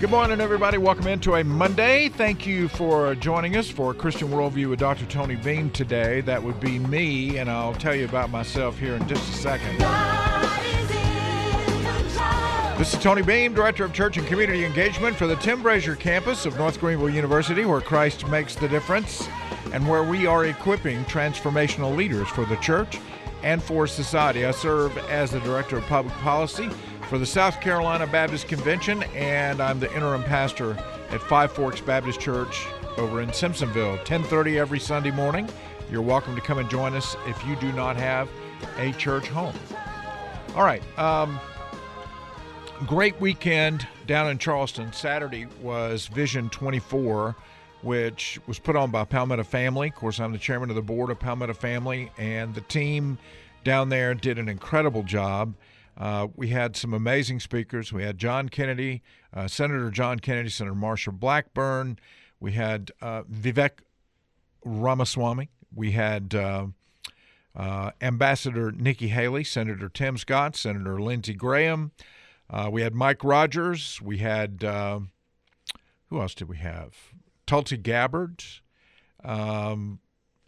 Good morning, everybody. Welcome into a Monday. Thank you for joining us for Christian Worldview with Dr. Tony Beam today. That would be me, and I'll tell you about myself here in just a second. This is Tony Beam, Director of Church and Community Engagement for the Tim Brashier campus of North Greenville University, where Christ makes the difference and where we are equipping transformational leaders for the church and for society. I serve as the Director of Public Policy for the South Carolina Baptist Convention, and I'm the interim pastor at Five Forks Baptist Church over in Simpsonville. 10:30 every Sunday morning. You're welcome to come and join us if you do not have a church home. All right. Um, great weekend down in Charleston. Saturday was Vision 24, which was put on by Palmetto Family. Of course, I'm the chairman of the board of Palmetto Family, and the team down there did an incredible job. Uh, we had some amazing speakers. We had John Kennedy, uh, Senator John Kennedy, Senator Marsha Blackburn. We had uh, Vivek Ramaswamy. We had uh, uh, Ambassador Nikki Haley, Senator Tim Scott, Senator Lindsey Graham. Uh, we had Mike Rogers. We had who else did we have? Tulsi Gabbard. Um,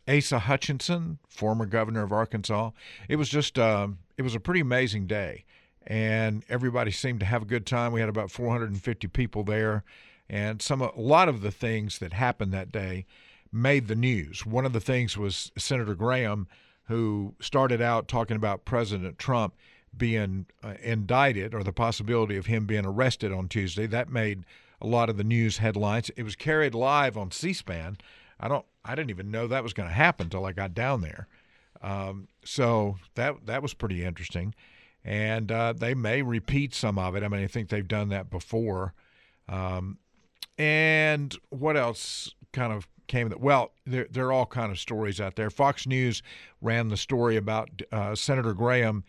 Asa Hutchinson, former governor of Arkansas. It was just um, it was a pretty amazing day, and everybody seemed to have a good time. We had about 450 people there, and some a lot of the things that happened that day made the news. One of the things was Senator Graham, who started out talking about President Trump being uh, indicted or the possibility of him being arrested on Tuesday. That made a lot of the news headlines. It was carried live on C-SPAN. I don't I didn't even know that was going to happen until I got down there. Um, so that that was pretty interesting, and uh, they may repeat some of it. I mean, I think they've done that before. Um, and what else kind of came that? Well, there there are all kind of stories out there. Fox News ran the story about uh, Senator Graham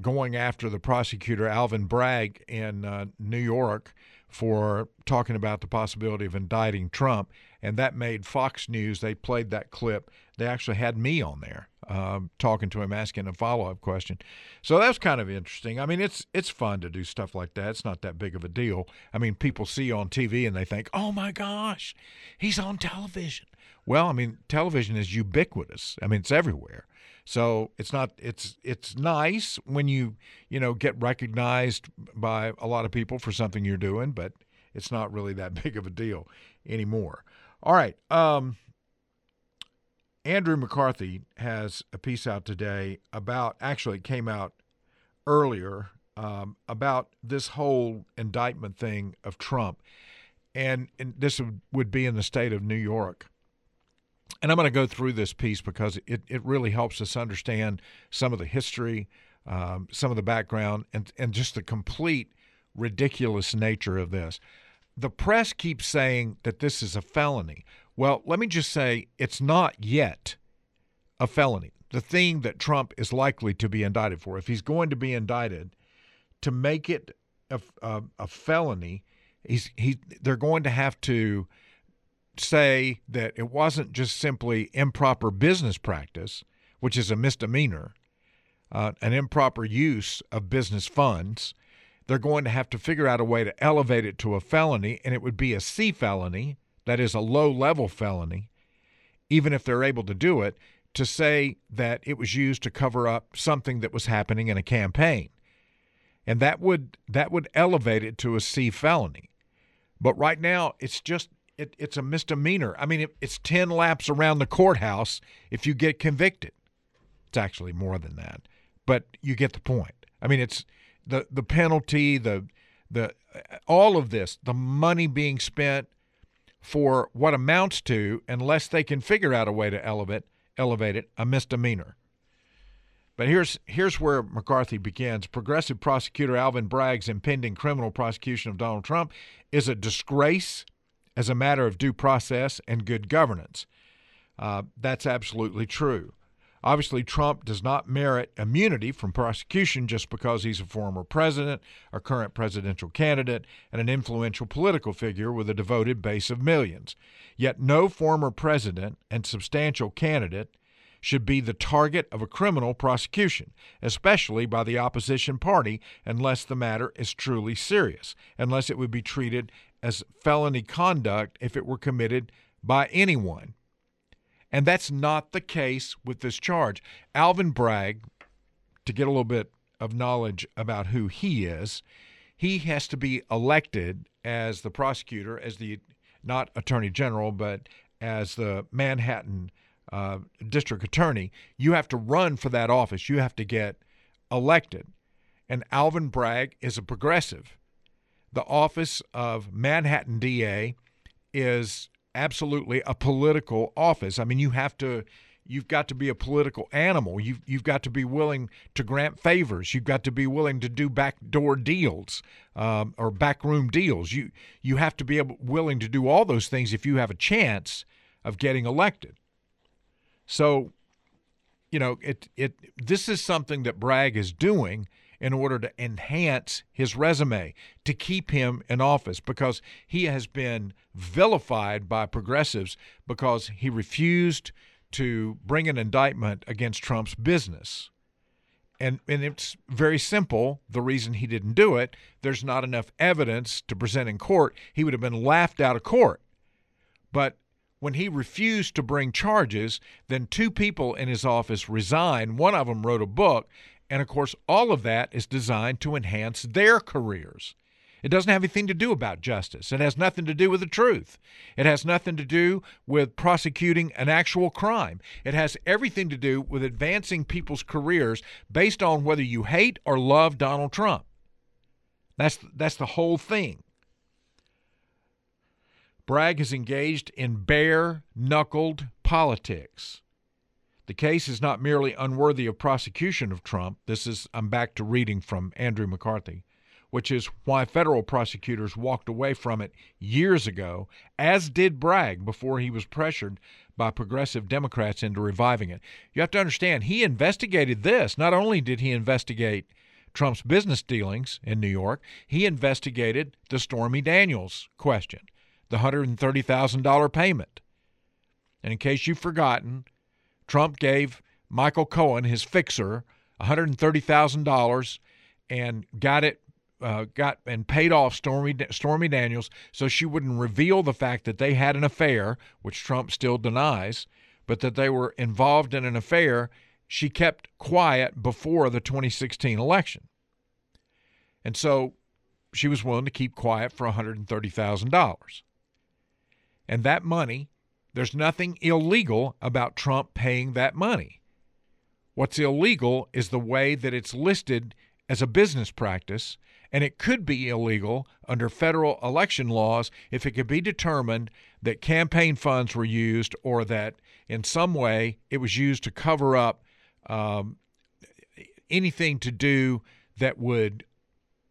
going after the prosecutor Alvin Bragg in uh, New York for talking about the possibility of indicting Trump, and that made Fox News. They played that clip. They actually had me on there um, talking to him, asking a follow-up question. So that's kind of interesting. I mean, it's it's fun to do stuff like that. It's not that big of a deal. I mean, people see you on TV and they think, "Oh my gosh, he's on television." Well, I mean, television is ubiquitous. I mean, it's everywhere. So it's not it's it's nice when you you know get recognized by a lot of people for something you're doing, but it's not really that big of a deal anymore. All right, um, Andrew McCarthy has a piece out today about actually it came out earlier um, about this whole indictment thing of Trump, and, and this would be in the state of New York. And I'm going to go through this piece because it, it really helps us understand some of the history, um, some of the background, and, and just the complete ridiculous nature of this. The press keeps saying that this is a felony. Well, let me just say it's not yet a felony. The thing that Trump is likely to be indicted for, if he's going to be indicted, to make it a, a, a felony, he's he they're going to have to say that it wasn't just simply improper business practice, which is a misdemeanor, uh, an improper use of business funds. They're going to have to figure out a way to elevate it to a felony, and it would be a C felony, that is a low level felony, even if they're able to do it, to say that it was used to cover up something that was happening in a campaign. And that would that would elevate it to a C felony. But right now it's just it, it's a misdemeanor. I mean, it, it's 10 laps around the courthouse if you get convicted. It's actually more than that, but you get the point. I mean, it's the the penalty, the the all of this, the money being spent for what amounts to, unless they can figure out a way to elevate elevate it, a misdemeanor. But here's here's where McCarthy begins. Progressive prosecutor Alvin Bragg's impending criminal prosecution of Donald Trump is a disgrace as a matter of due process and good governance. Uh, that's absolutely true. Obviously, Trump does not merit immunity from prosecution just because he's a former president, a current presidential candidate, and an influential political figure with a devoted base of millions. Yet, no former president and substantial candidate should be the target of a criminal prosecution, especially by the opposition party, unless the matter is truly serious, unless it would be treated as felony conduct if it were committed by anyone. And that's not the case with this charge. Alvin Bragg, to get a little bit of knowledge about who he is, he has to be elected as the prosecutor, as the not attorney general, but as the Manhattan uh, district attorney. You have to run for that office. You have to get elected. And Alvin Bragg is a progressive. The office of Manhattan DA is absolutely a political office. I mean, you have to you've got to be a political animal. You've you've got to be willing to grant favors. You've got to be willing to do backdoor deals um, or backroom deals. You you have to be able, willing to do all those things if you have a chance of getting elected. So, you know, it it this is something that Bragg is doing in order to enhance his resume, to keep him in office, because he has been vilified by progressives because he refused to bring an indictment against Trump's business. And, and it's very simple the reason he didn't do it. There's not enough evidence to present in court. He would have been laughed out of court. But when he refused to bring charges, then two people in his office resigned. One of them wrote a book and of course, all of that is designed to enhance their careers. It doesn't have anything to do about justice. It has nothing to do with the truth. It has nothing to do with prosecuting an actual crime. It has everything to do with advancing people's careers based on whether you hate or love Donald Trump. That's that's the whole thing. Bragg is engaged in bare knuckled politics. The case is not merely unworthy of prosecution of Trump. This is, I'm back to reading from Andrew McCarthy, which is why federal prosecutors walked away from it years ago, as did Bragg before he was pressured by progressive Democrats into reviving it. You have to understand, he investigated this. Not only did he investigate Trump's business dealings in New York, he investigated the Stormy Daniels question, the $130,000 payment. And in case you've forgotten, Trump gave Michael Cohen, his fixer, $130,000 and got it uh, got and paid off Stormy Stormy Daniels so she wouldn't reveal the fact that they had an affair, which Trump still denies, but that they were involved in an affair. She kept quiet before the 2016 election, and so she was willing to keep quiet for $130,000. And that money there's nothing illegal about Trump paying that money. What's illegal is the way that it's listed as a business practice, and it could be illegal under federal election laws if it could be determined that campaign funds were used or that in some way it was used to cover up um, anything to do that would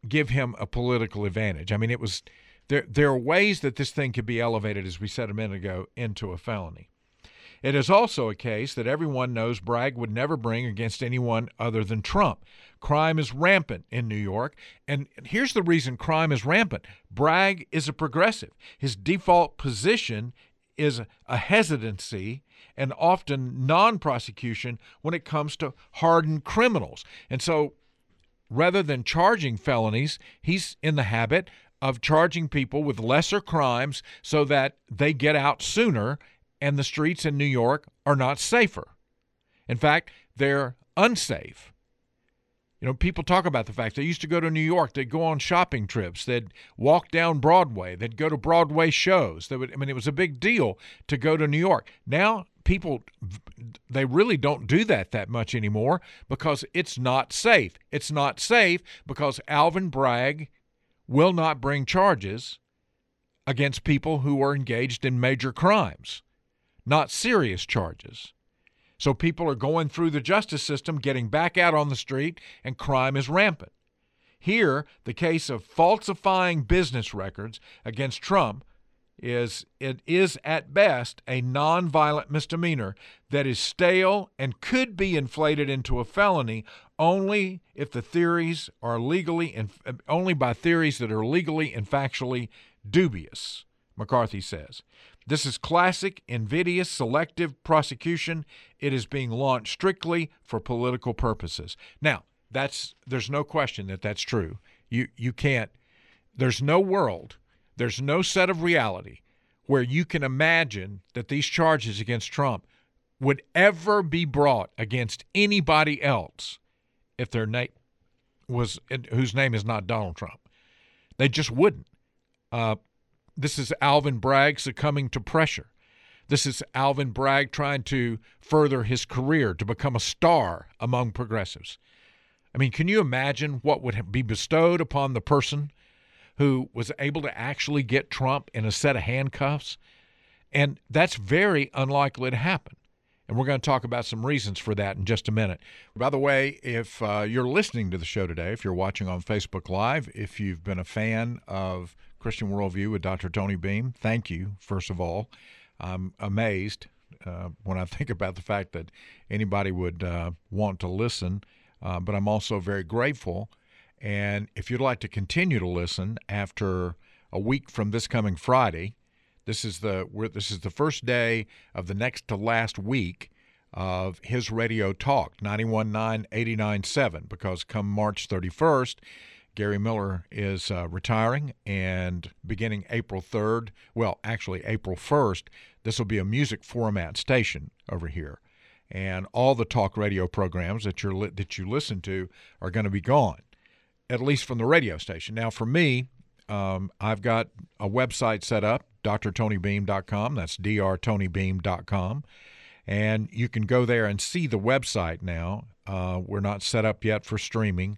give him a political advantage. I mean, it was there, there are ways that this thing could be elevated, as we said a minute ago, into a felony. It is also a case that everyone knows Bragg would never bring against anyone other than Trump. Crime is rampant in New York, and here's the reason crime is rampant Bragg is a progressive. His default position is a hesitancy and often non prosecution when it comes to hardened criminals. And so rather than charging felonies, he's in the habit of charging people with lesser crimes so that they get out sooner and the streets in New York are not safer. In fact, they're unsafe. You know, people talk about the fact they used to go to New York, they'd go on shopping trips, they'd walk down Broadway, they'd go to Broadway shows. They would, I mean, it was a big deal to go to New York. Now, people they really don't do that that much anymore because it's not safe. It's not safe because Alvin Bragg will not bring charges against people who are engaged in major crimes, not serious charges. So people are going through the justice system, getting back out on the street, and crime is rampant. Here, the case of falsifying business records against Trump is it is at best a nonviolent misdemeanor that is stale and could be inflated into a felony only if the theories are legally and only by theories that are legally and factually dubious. McCarthy says. This is classic, invidious, selective prosecution. It is being launched strictly for political purposes. Now, that's there's no question that that's true. You you can't. There's no world. There's no set of reality where you can imagine that these charges against Trump would ever be brought against anybody else if their name was whose name is not Donald Trump. They just wouldn't. Uh, this is Alvin Bragg succumbing to pressure. This is Alvin Bragg trying to further his career to become a star among progressives. I mean, can you imagine what would be bestowed upon the person who was able to actually get Trump in a set of handcuffs? And that's very unlikely to happen. And we're going to talk about some reasons for that in just a minute. By the way, if uh, you're listening to the show today, if you're watching on Facebook Live, if you've been a fan of Christian Worldview with Dr. Tony Beam, thank you, first of all. I'm amazed uh, when I think about the fact that anybody would uh, want to listen, uh, but I'm also very grateful. And if you'd like to continue to listen after a week from this coming Friday, this is the this is the first day of the next to last week of his radio talk 91.9 89.7 because come March 31st Gary Miller is uh, retiring and beginning April 3rd well actually April 1st this will be a music format station over here. And all the talk radio programs that you that you listen to are going to be gone at least from the radio station now for me um, I've got a website set up drtonybeam.com. That's drtonybeam.com. And you can go there and see the website now. Uh, we're not set up yet for streaming,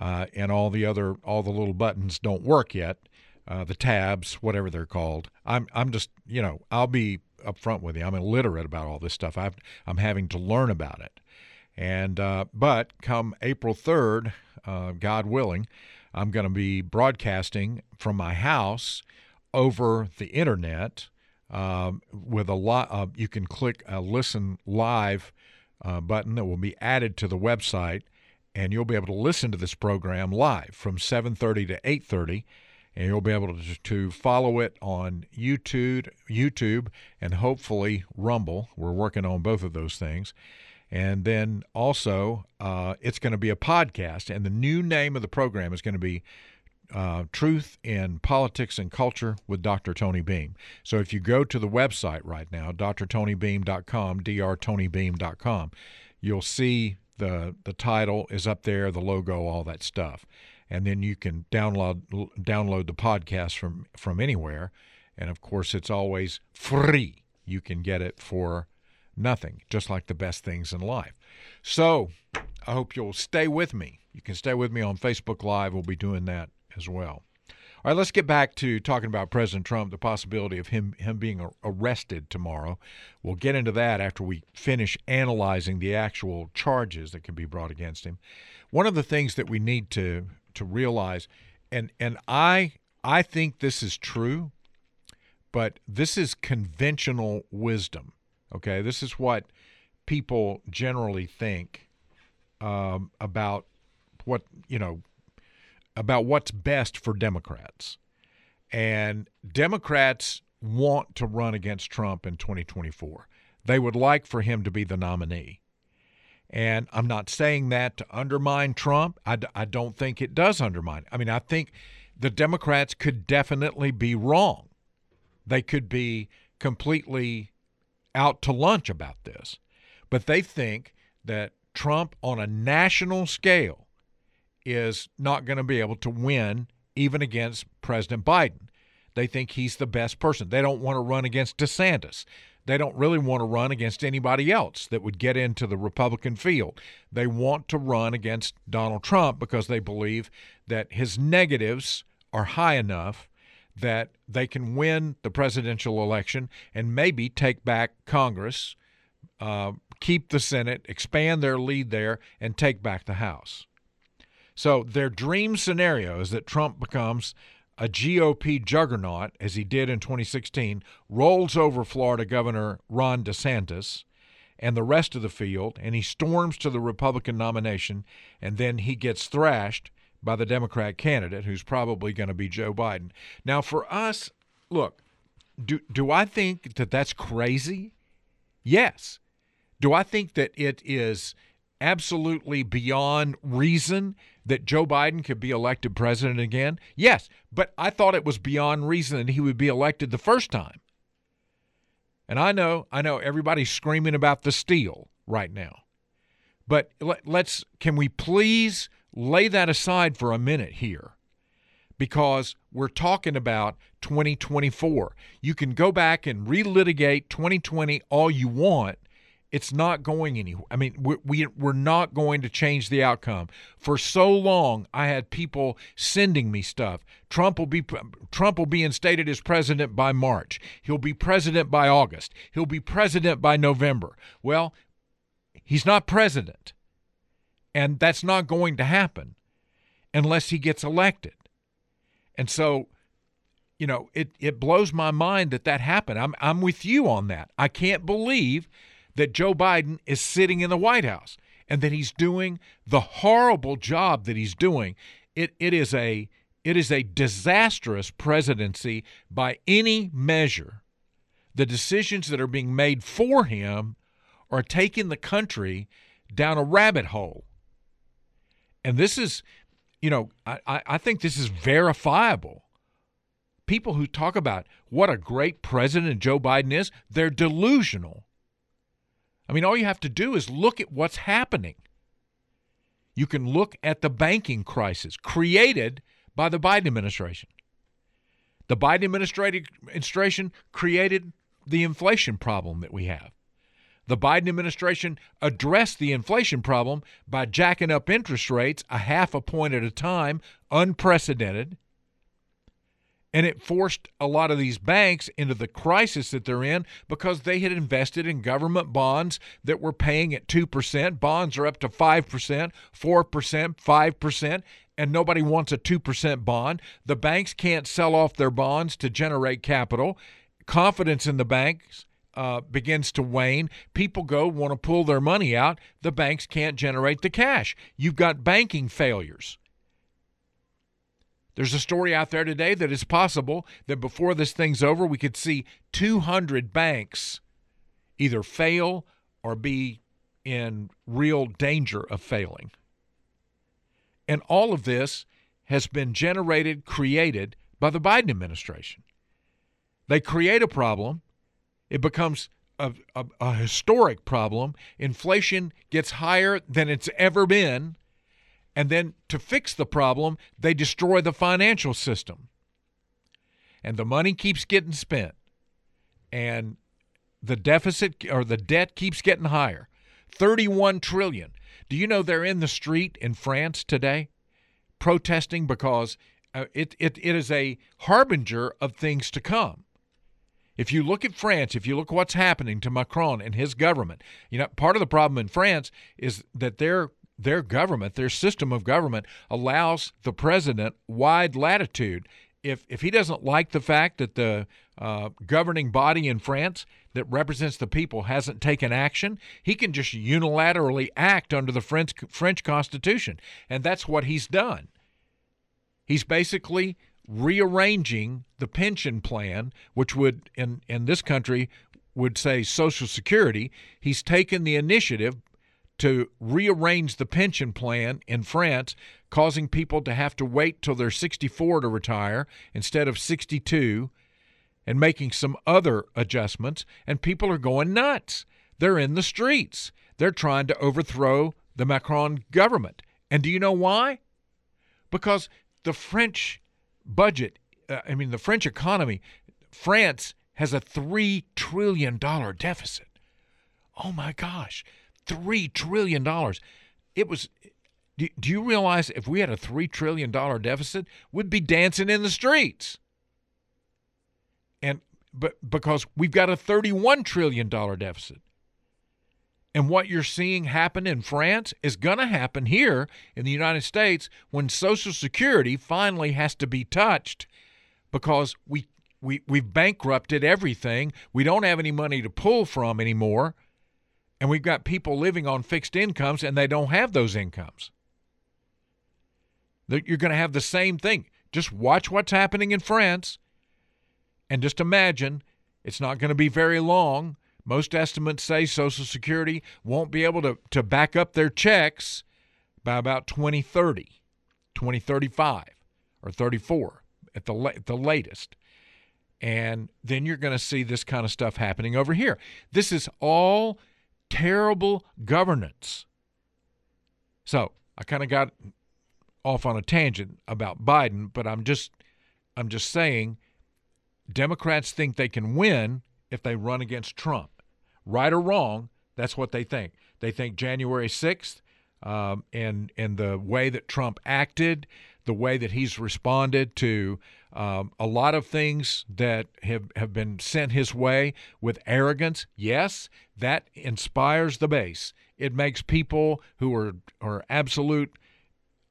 uh, and all the other all the little buttons don't work yet. Uh, the tabs, whatever they're called. I'm I'm just you know I'll be upfront with you. I'm illiterate about all this stuff. i am having to learn about it. And uh, but come April 3rd, uh, God willing, I'm going to be broadcasting from my house over the internet um, with a lot. Uh, you can click a listen live uh, button that will be added to the website, and you'll be able to listen to this program live from 7:30 to 8:30, and you'll be able to, to follow it on YouTube, YouTube, and hopefully Rumble. We're working on both of those things. And then also, uh, it's going to be a podcast, and the new name of the program is going to be uh, Truth in Politics and Culture with Dr. Tony Beam. So if you go to the website right now, drtonybeam.com, drtonybeam.com, you'll see the the title is up there, the logo, all that stuff, and then you can download download the podcast from from anywhere, and of course it's always free. You can get it for nothing, just like the best things in life. So I hope you'll stay with me. You can stay with me on Facebook Live. We'll be doing that as well. All right, let's get back to talking about President Trump, the possibility of him him being arrested tomorrow. We'll get into that after we finish analyzing the actual charges that can be brought against him. One of the things that we need to to realize, and and I I think this is true, but this is conventional wisdom. Okay, this is what people generally think um, about what you know about what's best for Democrats. And Democrats want to run against Trump in 2024. They would like for him to be the nominee. And I'm not saying that to undermine Trump. I, I don't think it does undermine. I mean, I think the Democrats could definitely be wrong. They could be completely out to lunch about this. But they think that Trump, on a national scale, is not going to be able to win even against President Biden. They think he's the best person. They don't want to run against DeSantis. They don't really want to run against anybody else that would get into the Republican field. They want to run against Donald Trump because they believe that his negatives are high enough that they can win the presidential election and maybe take back Congress, uh, keep the Senate, expand their lead there, and take back the House. So their dream scenario is that Trump becomes a GOP juggernaut, as he did in 2016, rolls over Florida Governor Ron DeSantis and the rest of the field, and he storms to the Republican nomination, and then he gets thrashed by the Democrat candidate, who's probably going to be Joe Biden. Now, for us, look, do do I think that that's crazy? Yes. Do I think that it is absolutely beyond reason that Joe Biden could be elected president again? Yes, but I thought it was beyond reason that he would be elected the first time. And I know, I know everybody's screaming about the steal right now. But let's can we please lay that aside for a minute here? Because we're talking about 2024. You can go back and relitigate 2020 all you want, it's not going anywhere. I mean, we, we, we're not going to change the outcome. For so long, I had people sending me stuff. Trump will be Trump will be instated as president by March. He'll be president by August. He'll be president by November. Well, he's not president, and that's not going to happen unless he gets elected. And so, you know, it it blows my mind that that happened. I'm I'm with you on that. I can't believe that Joe Biden is sitting in the White House and that he's doing the horrible job that he's doing. It it is a it is a disastrous presidency by any measure. The decisions that are being made for him are taking the country down a rabbit hole. And this is, you know, I, I think this is verifiable. People who talk about what a great president Joe Biden is, they're delusional. I mean, all you have to do is look at what's happening. You can look at the banking crisis created by the Biden administration. The Biden administration created the inflation problem that we have. The Biden administration addressed the inflation problem by jacking up interest rates a half a point at a time, unprecedented and it forced a lot of these banks into the crisis that they're in because they had invested in government bonds that were paying at 2%. Bonds are up to 5%, 4%, 5%, and nobody wants a 2% bond. The banks can't sell off their bonds to generate capital. Confidence in the banks uh, begins to wane. People go, want to pull their money out. The banks can't generate the cash. You've got banking failures. There's a story out there today that it's possible that before this thing's over, we could see 200 banks either fail or be in real danger of failing. And all of this has been generated, created by the Biden administration. They create a problem, it becomes a, a, a, historic problem. Inflation gets higher than it's ever been. And then to fix the problem, they destroy the financial system. And the money keeps getting spent. And the deficit or the debt keeps getting higher. 31 trillion. Do you know they're in the street in France today protesting because uh, it, it, it is a harbinger of things to come. If you look at France, if you look what's happening to Macron and his government, you know, part of the problem in France is that their their government, their system of government, allows the president wide latitude. If, if he doesn't like the fact that the uh, governing body in France that represents the people hasn't taken action, he can just unilaterally act under the French, French Constitution. And that's what he's done. He's basically rearranging the pension plan, which would, in, in this country, would say Social Security. He's taken the initiative to rearrange the pension plan in France, causing people to have to wait till they're 64 to retire instead of 62, and making some other adjustments. And people are going nuts. They're in the streets. They're trying to overthrow the Macron government. And do you know why? Because the French budget, uh, I mean, the French economy, France has a $3 trillion deficit. Oh my gosh. $3 trillion. It was. Do, do you realize if we had a $3 trillion deficit, we'd be dancing in the streets? And but because we've got a $31 trillion deficit. And what you're seeing happen in France is going to happen here in the United States when Social Security finally has to be touched because we, we, we've bankrupted everything. We don't have any money to pull from anymore. And we've got people living on fixed incomes and they don't have those incomes. You're going to have the same thing. Just watch what's happening in France and just imagine It's not going to be very long. Most estimates say Social Security won't be able to, to back up their checks by about 2030, 2035, or 34 at the, the latest. And then you're going to see this kind of stuff happening over here. This is all terrible governance. So I kind of got off on a tangent about Biden, but I'm just I'm just saying Democrats think they can win if they run against Trump. Right or wrong, that's what they think. They think January 6th um, and and the way that Trump acted, the way that he's responded to um, a lot of things that have, have been sent his way with arrogance, yes, that inspires the base. It makes people who are, are absolute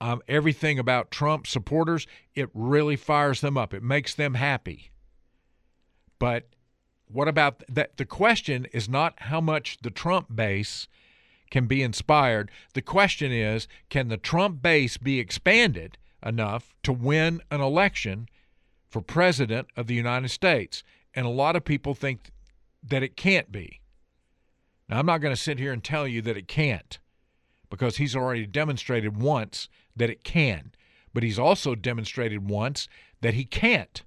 um, everything about Trump supporters, it really fires them up. It makes them happy. But what about that? The question is not how much the Trump base can be inspired. The question is can the Trump base be expanded enough to win an election for president of the United States. And a lot of people think that it can't be. Now, I'm not going to sit here and tell you that it can't because he's already demonstrated once that it can. But he's also demonstrated once that he can't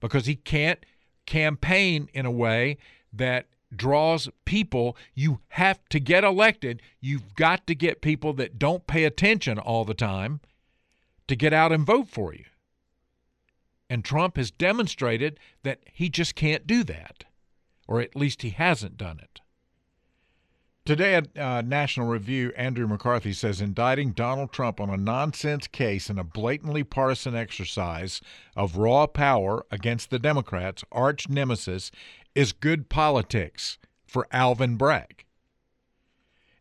because he can't campaign in a way that draws people. You have to get elected. You've got to get people that don't pay attention all the time to get out and vote for you. And Trump has demonstrated that he just can't do that, or at least he hasn't done it. Today at uh, National Review, Andrew McCarthy says indicting Donald Trump on a nonsense case in a blatantly partisan exercise of raw power against the Democrats' arch nemesis is good politics for Alvin Bragg.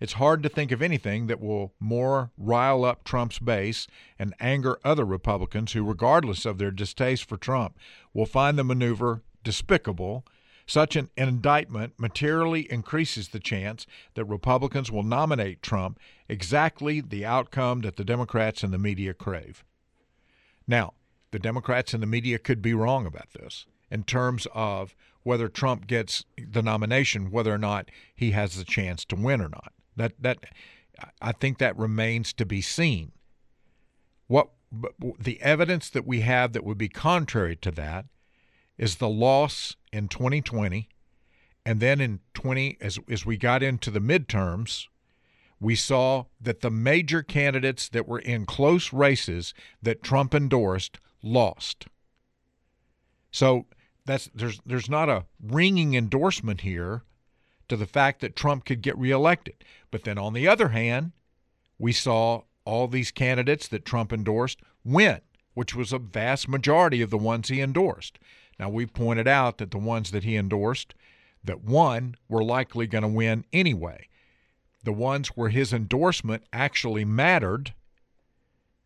It's hard to think of anything that will more rile up Trump's base and anger other Republicans who, regardless of their distaste for Trump, will find the maneuver despicable. Such an indictment materially increases the chance that Republicans will nominate Trump exactly the outcome that the Democrats and the media crave. Now, the Democrats and the media could be wrong about this in terms of whether Trump gets the nomination, whether or not he has the chance to win or not. That that I think that remains to be seen. What the evidence that we have that would be contrary to that is the loss in 2020 and then in 20 as as we got into the midterms we saw that the major candidates that were in close races that Trump endorsed lost. So that's there's there's not a ringing endorsement here to the fact that Trump could get reelected. But then on the other hand, we saw all these candidates that Trump endorsed win, which was a vast majority of the ones he endorsed. Now, we've pointed out that the ones that he endorsed that won were likely going to win anyway. The ones where his endorsement actually mattered,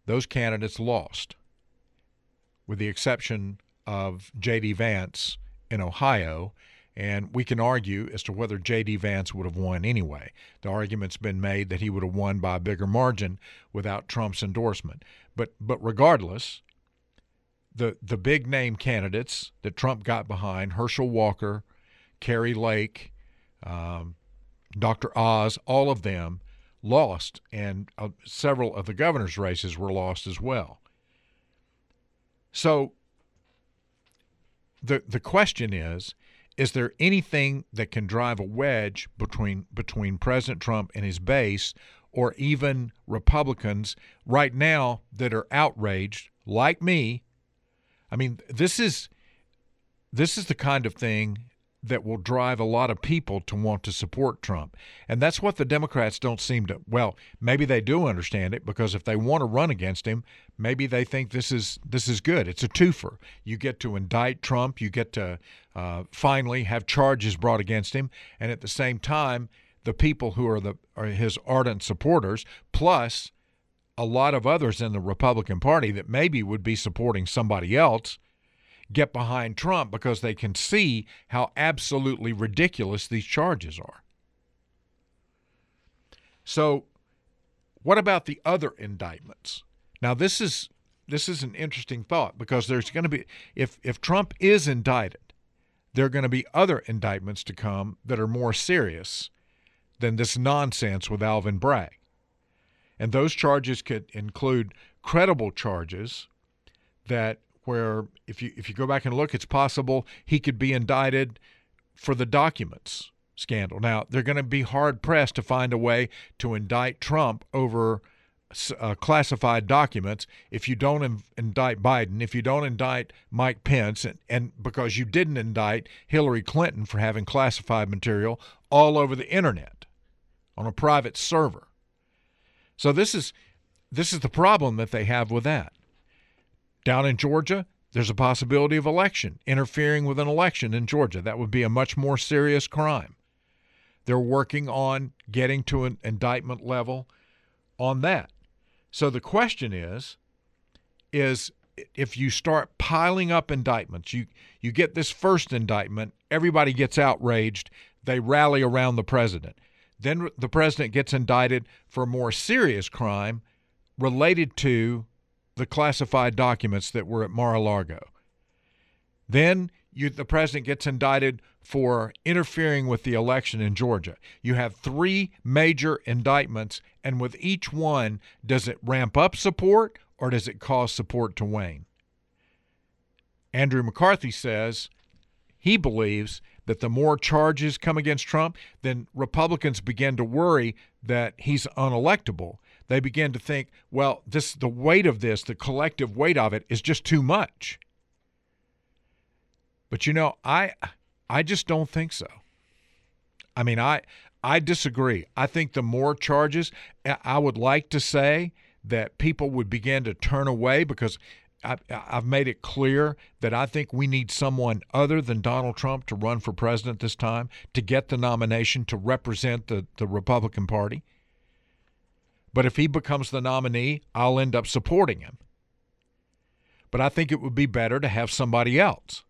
those candidates lost, with the exception of J.D. Vance in Ohio and we can argue as to whether J.D. Vance would have won anyway. The argument's been made that he would have won by a bigger margin without Trump's endorsement. But but regardless, the the big name candidates that Trump got behind, Herschel Walker, Kari Lake, um, Dr. Oz, all of them lost, and uh, several of the governor's races were lost as well. So the the question is is there anything that can drive a wedge between between President Trump and his base or even Republicans right now that are outraged like me? I mean, this is this is the kind of thing that will drive a lot of people to want to support Trump. And that's what the Democrats don't seem to well, maybe they do understand it because if they want to run against him, maybe they think this is this is good. It's a twofer. You get to indict Trump, you get to uh, finally have charges brought against him, and at the same time, the people who are the are his ardent supporters plus a lot of others in the Republican Party that maybe would be supporting somebody else get behind Trump because they can see how absolutely ridiculous these charges are. So, what about the other indictments? Now, this is this is an interesting thought because there's going to be if if Trump is indicted, there are going to be other indictments to come that are more serious than this nonsense with Alvin Bragg. And those charges could include credible charges that where if you if you go back and look it's possible he could be indicted for the documents scandal. Now, they're going to be hard pressed to find a way to indict Trump over uh, classified documents if you don't in, indict Biden, if you don't indict Mike Pence, and, and because you didn't indict Hillary Clinton for having classified material all over the internet on a private server. So this is this is the problem that they have with that. Down in Georgia, there's a possibility of election interfering with an election in Georgia. That would be a much more serious crime. They're working on getting to an indictment level on that. So the question is is if you start piling up indictments, you you get this first indictment, everybody gets outraged, they rally around the president. Then the president gets indicted for a more serious crime related to the classified documents that were at Mar-a-Lago. Then you, the president gets indicted for interfering with the election in Georgia. You have three major indictments, and with each one, does it ramp up support or does it cause support to wane? Andrew McCarthy says he believes that the more charges come against Trump, then Republicans begin to worry that he's unelectable. They begin to think, well, this the weight of this, the collective weight of it is just too much. But you know, I I just don't think so. I mean, I I disagree. I think the more charges, I would like to say that people would begin to turn away because I, have made it clear that I think we need someone other than Donald Trump to run for president this time to get the nomination to represent the, the Republican Party. But if he becomes the nominee, I'll end up supporting him. But I think it would be better to have somebody else.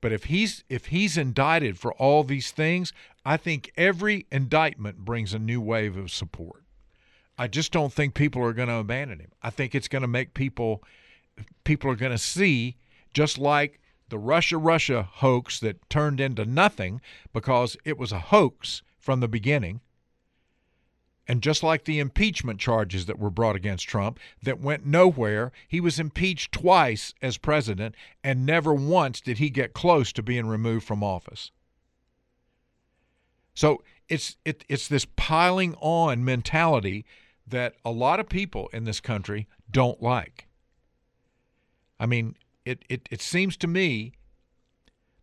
But if he's if he's indicted for all these things, I think every indictment brings a new wave of support. I just don't think people are going to abandon him. I think it's going to make people people are going to see just like the Russia Russia hoax that turned into nothing because it was a hoax from the beginning and just like the impeachment charges that were brought against Trump that went nowhere, he was impeached twice as president, and never once did he get close to being removed from office. So it's it, it's this piling on mentality that a lot of people in this country don't like. I mean, it, it, it seems to me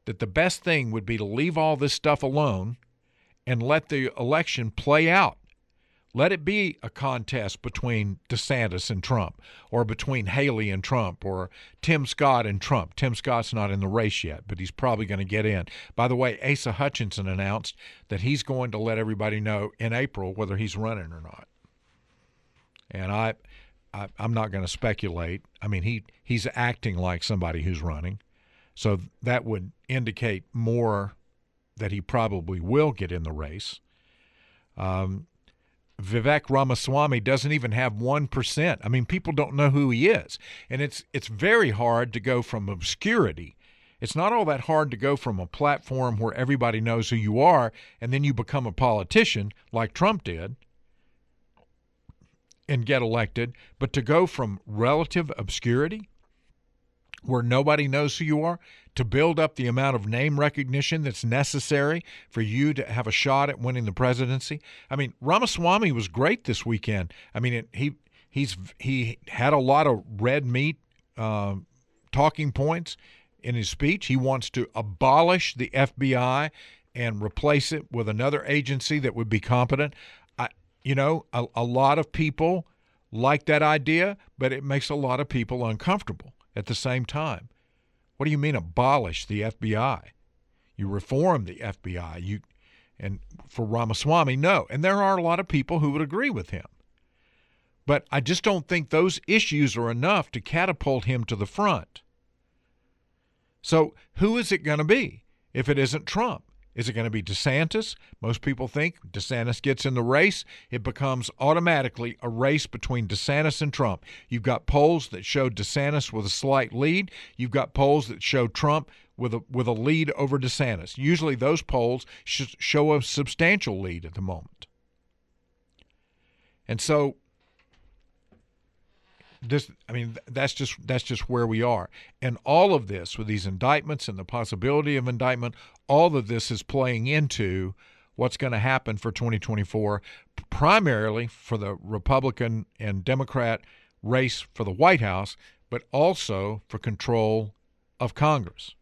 that the best thing would be to leave all this stuff alone and let the election play out let it be a contest between DeSantis and Trump, or between Haley and Trump, or Tim Scott and Trump. Tim Scott's not in the race yet, but he's probably going to get in. By the way, Asa Hutchinson announced that he's going to let everybody know in April whether he's running or not. And I, I am not going to speculate. I mean, he he's acting like somebody who's running, so that would indicate more that he probably will get in the race. Um, Vivek Ramaswamy doesn't even have 1%. I mean, people don't know who he is. And it's it's very hard to go from obscurity. It's not all that hard to go from a platform where everybody knows who you are and then you become a politician like Trump did and get elected, but to go from relative obscurity where nobody knows who you are, to build up the amount of name recognition that's necessary for you to have a shot at winning the presidency. I mean, Ramaswamy was great this weekend. I mean, it, he he's he had a lot of red meat uh, talking points in his speech. He wants to abolish the FBI and replace it with another agency that would be competent. You know, a, a lot of people like that idea, but it makes a lot of people uncomfortable at the same time. What do you mean abolish the FBI? You reform the FBI. You and for Ramaswamy, no. And there are a lot of people who would agree with him. But I just don't think those issues are enough to catapult him to the front. So who is it going to be if it isn't Trump? Is it going to be DeSantis? Most people think DeSantis gets in the race. It becomes automatically a race between DeSantis and Trump. You've got polls that show DeSantis with a slight lead. You've got polls that show Trump with a with a lead over DeSantis. Usually, those polls show a substantial lead at the moment. And so, this i mean that's just that's just where we are. And all of this with these indictments and the possibility of indictment all of this is playing into what's going to happen for 2024 primarily for the republican and democrat race for the white house but also for control of congress.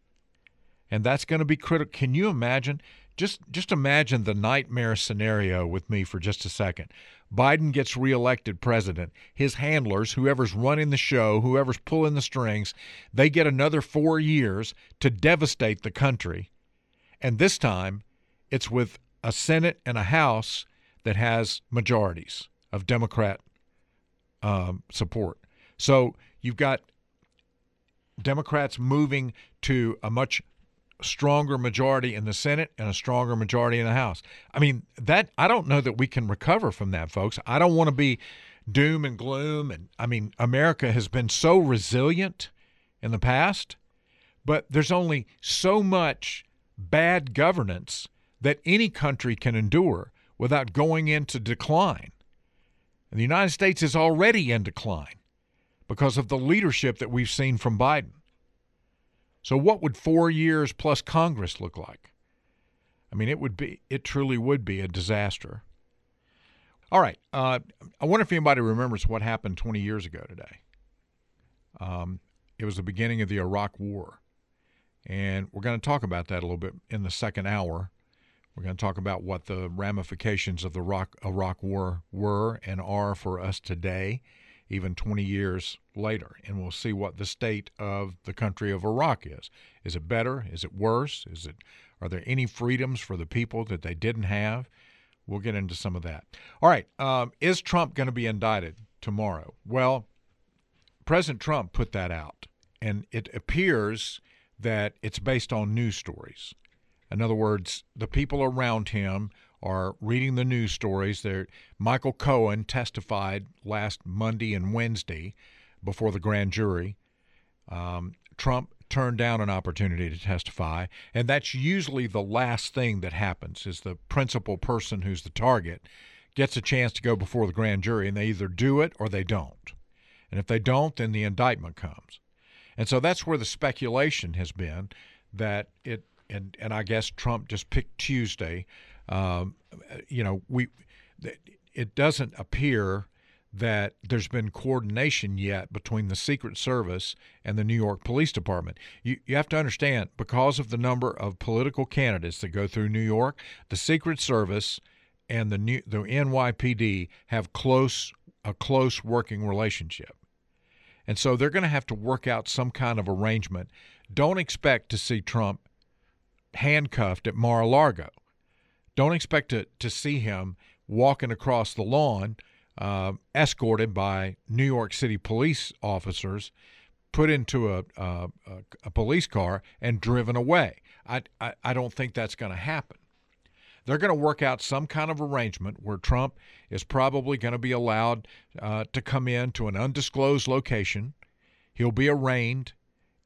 And that's going to be critical can you imagine? Just just imagine the nightmare scenario with me for just a second Biden gets reelected president, his handlers, whoever's running the show, whoever's pulling the strings, they get another four years to devastate the country. And this time, it's with a Senate and a House that has majorities of Democrat um, support. So you've got Democrats moving to a much stronger majority in the Senate and a stronger majority in the House. I mean, that I don't know that we can recover from that, folks. I don't want to be doom and gloom and I mean, America has been so resilient in the past, but there's only so much bad governance that any country can endure without going into decline. And the United States is already in decline because of the leadership that we've seen from Biden. So, what would four years plus Congress look like? I mean, it would be, it truly would be a disaster. All right. Uh, I wonder if anybody remembers what happened 20 years ago today. Um, it was the beginning of the Iraq War. And we're going to talk about that a little bit in the second hour. We're going to talk about what the ramifications of the Iraq, Iraq War were and are for us today even 20 years later. And we'll see what the state of the country of Iraq is. Is it better? Is it worse? Is it are there any freedoms for the people that they didn't have? We'll get into some of that. All right. Um, is Trump going to be indicted tomorrow? Well, President Trump put that out, and it appears that it's based on news stories. In other words, the people around him are reading the news stories. There, Michael Cohen testified last Monday and Wednesday before the grand jury. Um, Trump turned down an opportunity to testify, and that's usually the last thing that happens. Is the principal person who's the target gets a chance to go before the grand jury, and they either do it or they don't. And if they don't, then the indictment comes. And so that's where the speculation has been that it and and I guess Trump just picked Tuesday um, you know, we it doesn't appear that there's been coordination yet between the Secret Service and the New York Police Department. You, you have to understand, because of the number of political candidates that go through New York, the Secret Service and the new, the NYPD have close a close working relationship. And so they're going to have to work out some kind of arrangement. Don't expect to see Trump handcuffed at Mar-a-Lago. Don't expect to, to see him walking across the lawn, uh, escorted by New York City police officers, put into a, a, a police car, and driven away. I, I, I don't think that's going to happen. They're going to work out some kind of arrangement where Trump is probably going to be allowed uh, to come in to an undisclosed location. He'll be arraigned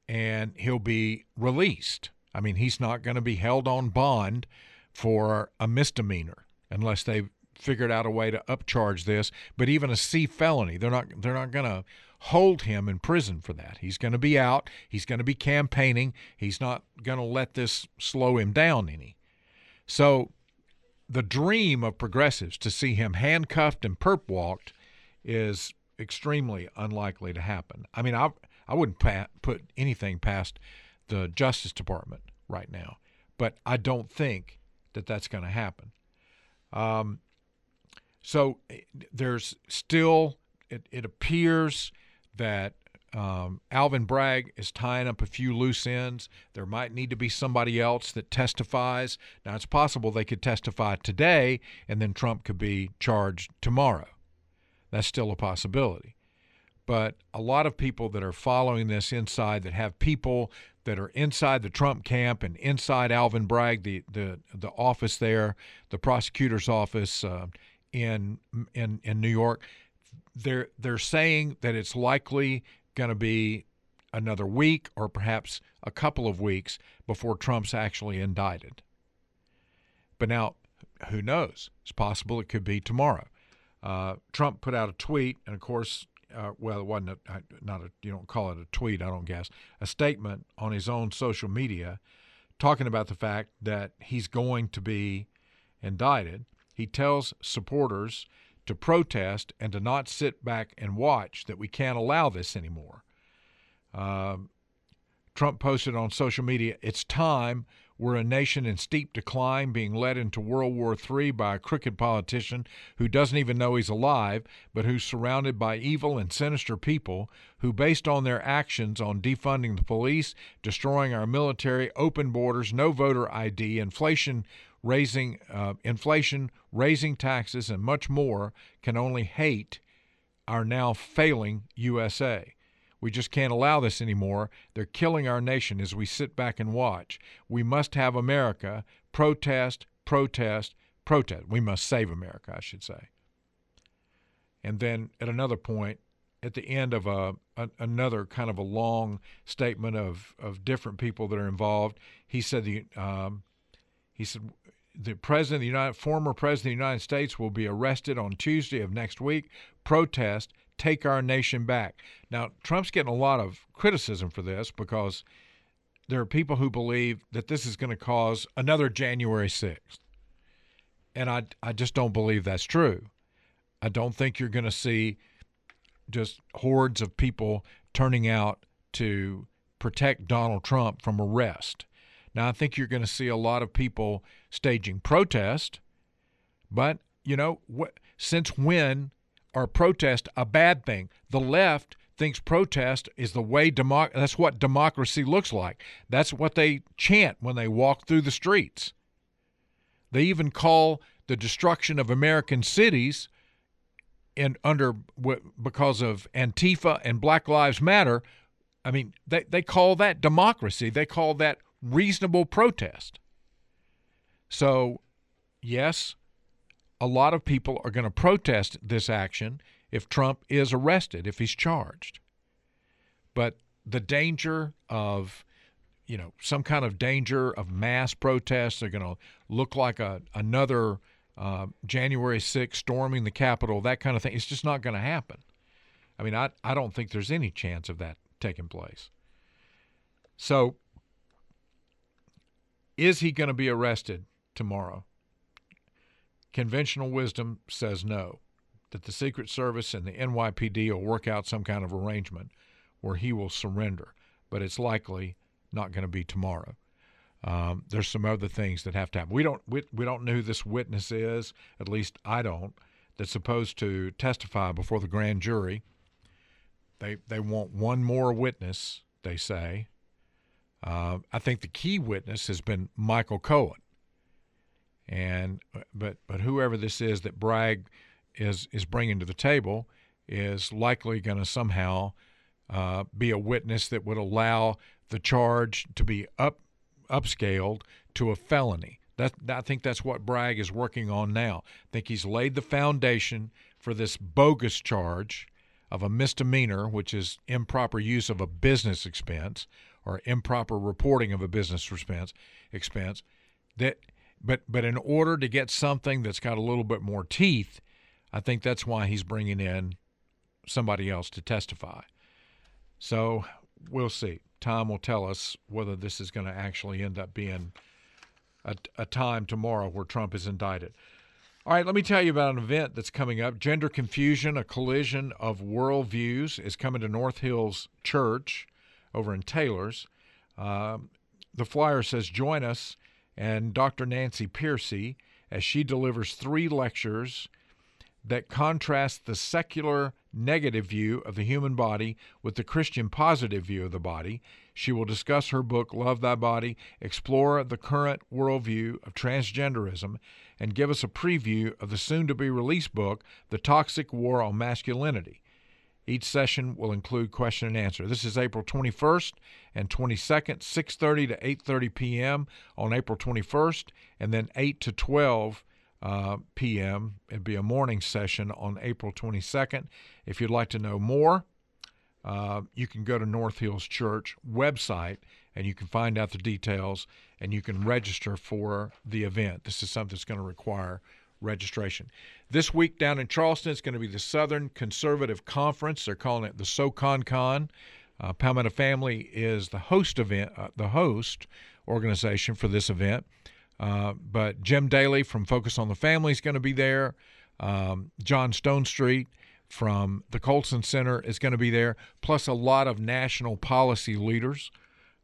and he'll be released. I mean, he's not going to be held on bond for a misdemeanor unless they've figured out a way to upcharge this. But even a C felony, they're not they're not going to hold him in prison for that. He's going to be out. He's going to be campaigning. He's not going to let this slow him down any. So the dream of progressives to see him handcuffed and perp walked is extremely unlikely to happen. I mean, I I wouldn't pa- put anything past the Justice Department right now, but I don't think that that's going to happen. Um, so eh, there's still, it, it appears that um, Alvin Bragg is tying up a few loose ends. There might need to be somebody else that testifies. Now, it's possible they could testify today and then Trump could be charged tomorrow. That's still a possibility. But a lot of people that are following this inside that have people that are inside the Trump camp and inside Alvin Bragg, the the the office there, the prosecutor's office uh, in in in New York. They're they're saying that it's likely going to be another week or perhaps a couple of weeks before Trump's actually indicted. But now, who knows? It's possible it could be tomorrow. Uh, Trump put out a tweet, and of course, uh, well, it wasn't a, not a you don't call it a tweet, I don't guess, a statement on his own social media talking about the fact that he's going to be indicted. He tells supporters to protest and to not sit back and watch, that we can't allow this anymore. Um, Trump posted on social media, It's time. We're a nation in steep decline, being led into World War III by a crooked politician who doesn't even know he's alive, but who's surrounded by evil and sinister people who, based on their actions on defunding the police, destroying our military, open borders, no voter ID, inflation raising uh, inflation, raising taxes, and much more, can only hate our now failing USA. We just can't allow this anymore. They're killing our nation as we sit back and watch. We must have America. Protest, protest, protest. We must save America, I should say. And then at another point, at the end of a, a, another kind of a long statement of, of different people that are involved, he said the um, he said the president of the United former president of the United States will be arrested on Tuesday of next week. Protest take our nation back. Now, Trump's getting a lot of criticism for this because there are people who believe that this is going to cause another January 6th. And I, I just don't believe that's true. I don't think you're going to see just hordes of people turning out to protect Donald Trump from arrest. Now, I think you're going to see a lot of people staging protest, but, you know, what, since when are protest a bad thing? The left thinks protest is the way democ- that's what democracy looks like. That's what they chant when they walk through the streets. They even call the destruction of American cities in under because of Antifa and Black Lives Matter. I mean, they, they call that democracy. They call that reasonable protest. So, yes, a lot of people are going to protest this action if Trump is arrested, if he's charged. But the danger of, you know, some kind of danger of mass protests are going to look like a, another uh, January 6th storming the Capitol, that kind of thing. It's just not going to happen. I mean, I, I don't think there's any chance of that taking place. So, is he going to be arrested tomorrow? Conventional wisdom says no, that the Secret Service and the NYPD will work out some kind of arrangement where he will surrender, but it's likely not going to be tomorrow. Um, there's some other things that have to happen. We don't we, we don't know who this witness is. At least I don't. That's supposed to testify before the grand jury. They they want one more witness. They say. Uh, I think the key witness has been Michael Cohen and but but whoever this is that Bragg is is bringing to the table is likely going to somehow uh, be a witness that would allow the charge to be up upscaled to a felony. That I think that's what Bragg is working on now. I think he's laid the foundation for this bogus charge of a misdemeanor, which is improper use of a business expense or improper reporting of a business expense. Expense that but but in order to get something that's got a little bit more teeth, I think that's why he's bringing in somebody else to testify. So we'll see. Time will tell us whether this is going to actually end up being a, a time tomorrow where Trump is indicted. All right, let me tell you about an event that's coming up. Gender Confusion, a collision of worldviews, is coming to North Hills Church over in Taylor's. Uh, the flyer says, Join us and Dr. Nancy Pearcey as she delivers three lectures that contrast the secular negative view of the human body with the Christian positive view of the body. She will discuss her book, Love Thy Body, explore the current worldview of transgenderism, and give us a preview of the soon to be released book, The Toxic War on Masculinity. Each session will include question and answer. This is April 21st and 22nd, 6:30 to 8:30 p.m. on April 21st, and then 8 to 12 uh, p.m. It'd be a morning session on April 22nd. If you'd like to know more, uh, you can go to North Hills Church website and you can find out the details and you can register for the event. This is something that's going to require registration. This week down in Charleston, it's going to be the Southern Conservative Conference. They're calling it the SoCon Con. Uh, Palmetto Family is the host event, uh, the host organization for this event. Uh, but Jim Daly from Focus on the Family is going to be there. Um, John Stonestreet from the Colson Center is going to be there, plus a lot of national policy leaders.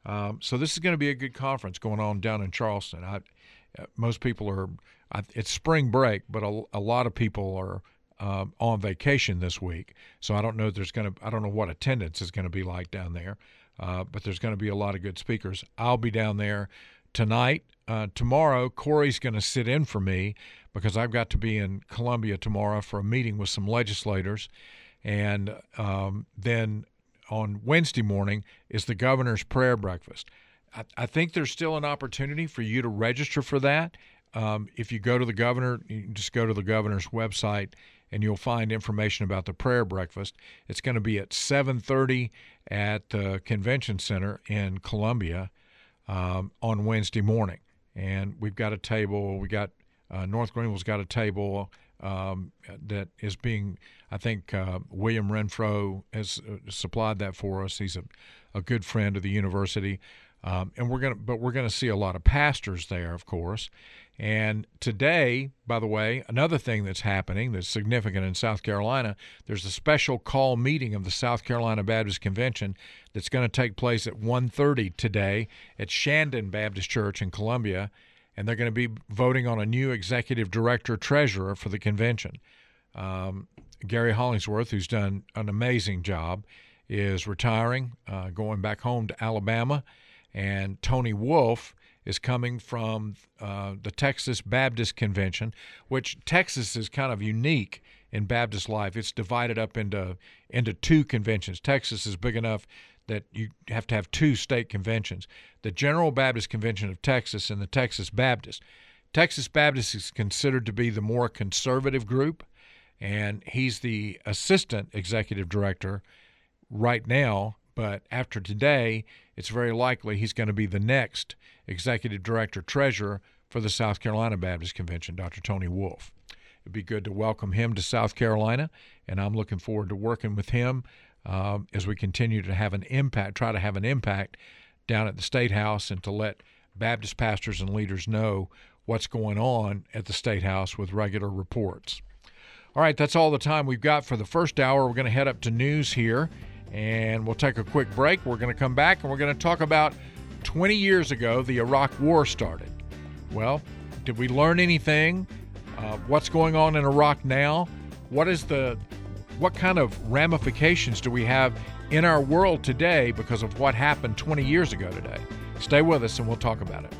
Um, so this is going to be a good conference going on down in Charleston. I, uh, most people are, It's spring break, but a, a lot of people are um, on vacation this week. So I don't know there's going to, I don't know what attendance is going to be like down there, uh, but there's going to be a lot of good speakers. I'll be down there tonight. Uh, tomorrow, Corey's going to sit in for me because I've got to be in Columbia tomorrow for a meeting with some legislators. And um, then on Wednesday morning is the governor's prayer breakfast. I, I, think there's still an opportunity for you to register for that. Um, if you go to the governor, you just go to the governor's website and you'll find information about the prayer breakfast. It's going to be at 7:30 at the convention center in Columbia um, on Wednesday morning, and we've got a table. We got uh, North Greenville's got a table um, that is being, I think uh, William Renfro has uh, supplied that for us. He's a, a good friend of the university. Um, and we're gonna, but we're gonna see a lot of pastors there, of course. And today, by the way, another thing that's happening that's significant in South Carolina, there's a special call meeting of the South Carolina Baptist Convention that's going to take place at 1:30 today at Shandon Baptist Church in Columbia and they're going to be voting on a new executive director treasurer for the convention. Um, Gary Hollingsworth, who's done an amazing job, is retiring, uh, going back home to Alabama, and Tony Wolfe is coming from uh, the Texas Baptist Convention, which Texas is kind of unique in Baptist life. It's divided up into into two conventions. Texas is big enough that you have to have two state conventions the General Baptist Convention of Texas and the Texas Baptist. Texas Baptist is considered to be the more conservative group, and he's the assistant executive director right now. But after today, it's very likely he's going to be the next executive director treasurer for the South Carolina Baptist Convention, Dr. Tony Wolfe. It'd be good to welcome him to South Carolina, and I'm looking forward to working with him um, as we continue to have an impact, try to have an impact down at the State House and to let Baptist pastors and leaders know what's going on at the State House with regular reports. All right, that's all the time we've got for the first hour. We're going to head up to news here and we'll take a quick break. We're going to come back and we're going to talk about 20 years ago, the Iraq War started. Well, did we learn anything? Uh, what's going on in Iraq now? What is the what kind of ramifications do we have in our world today because of what happened 20 years ago today? Stay with us and we'll talk about it.